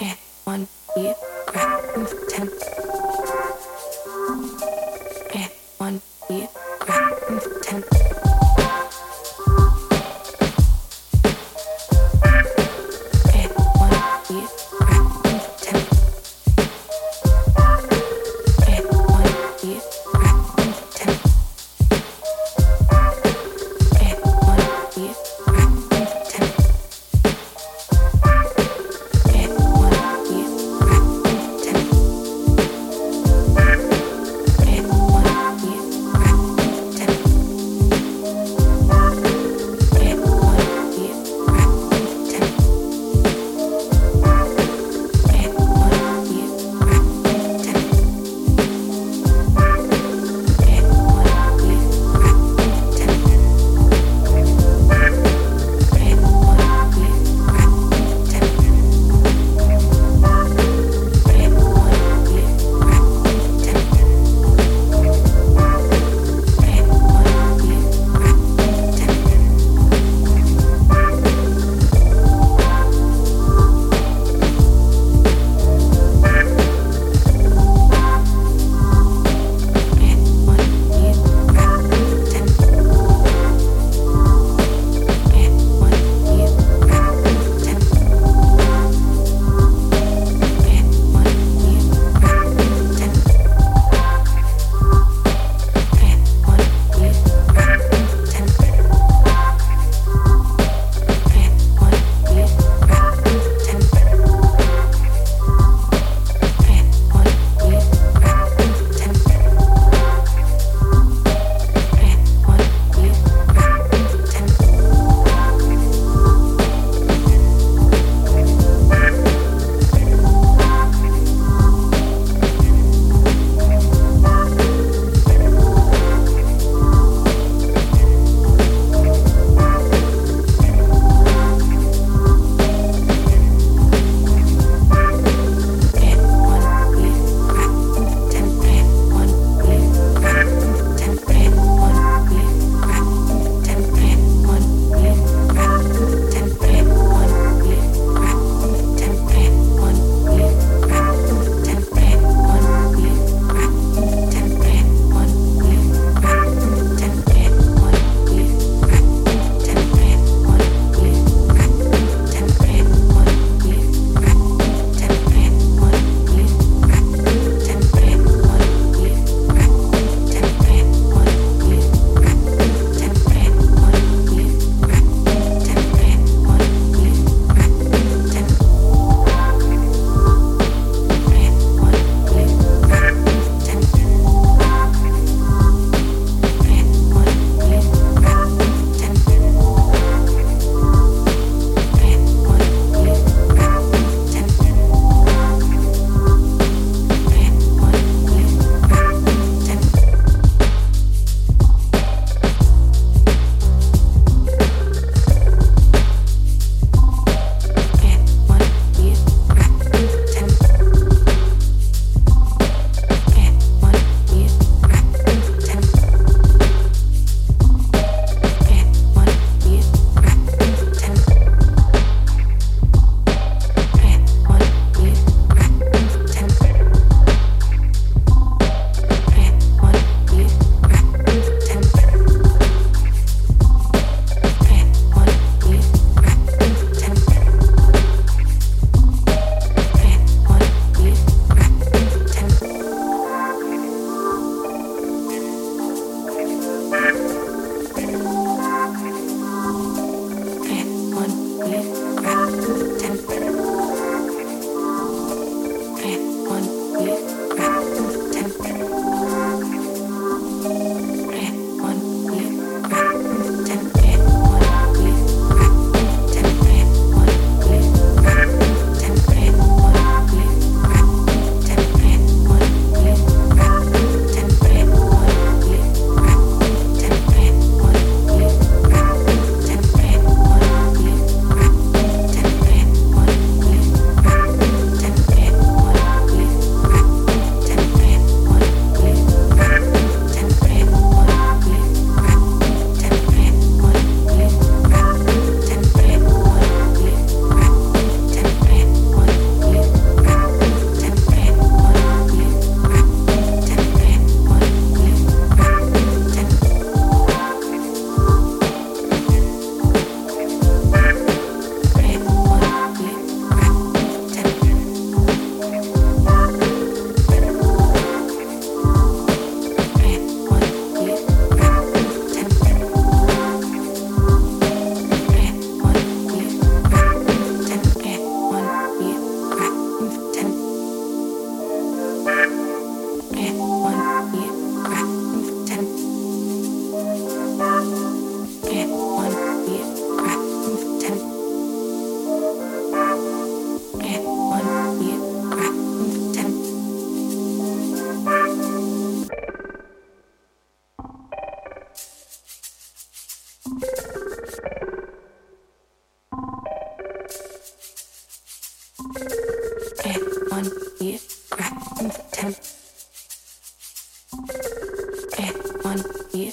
Yeah. one year,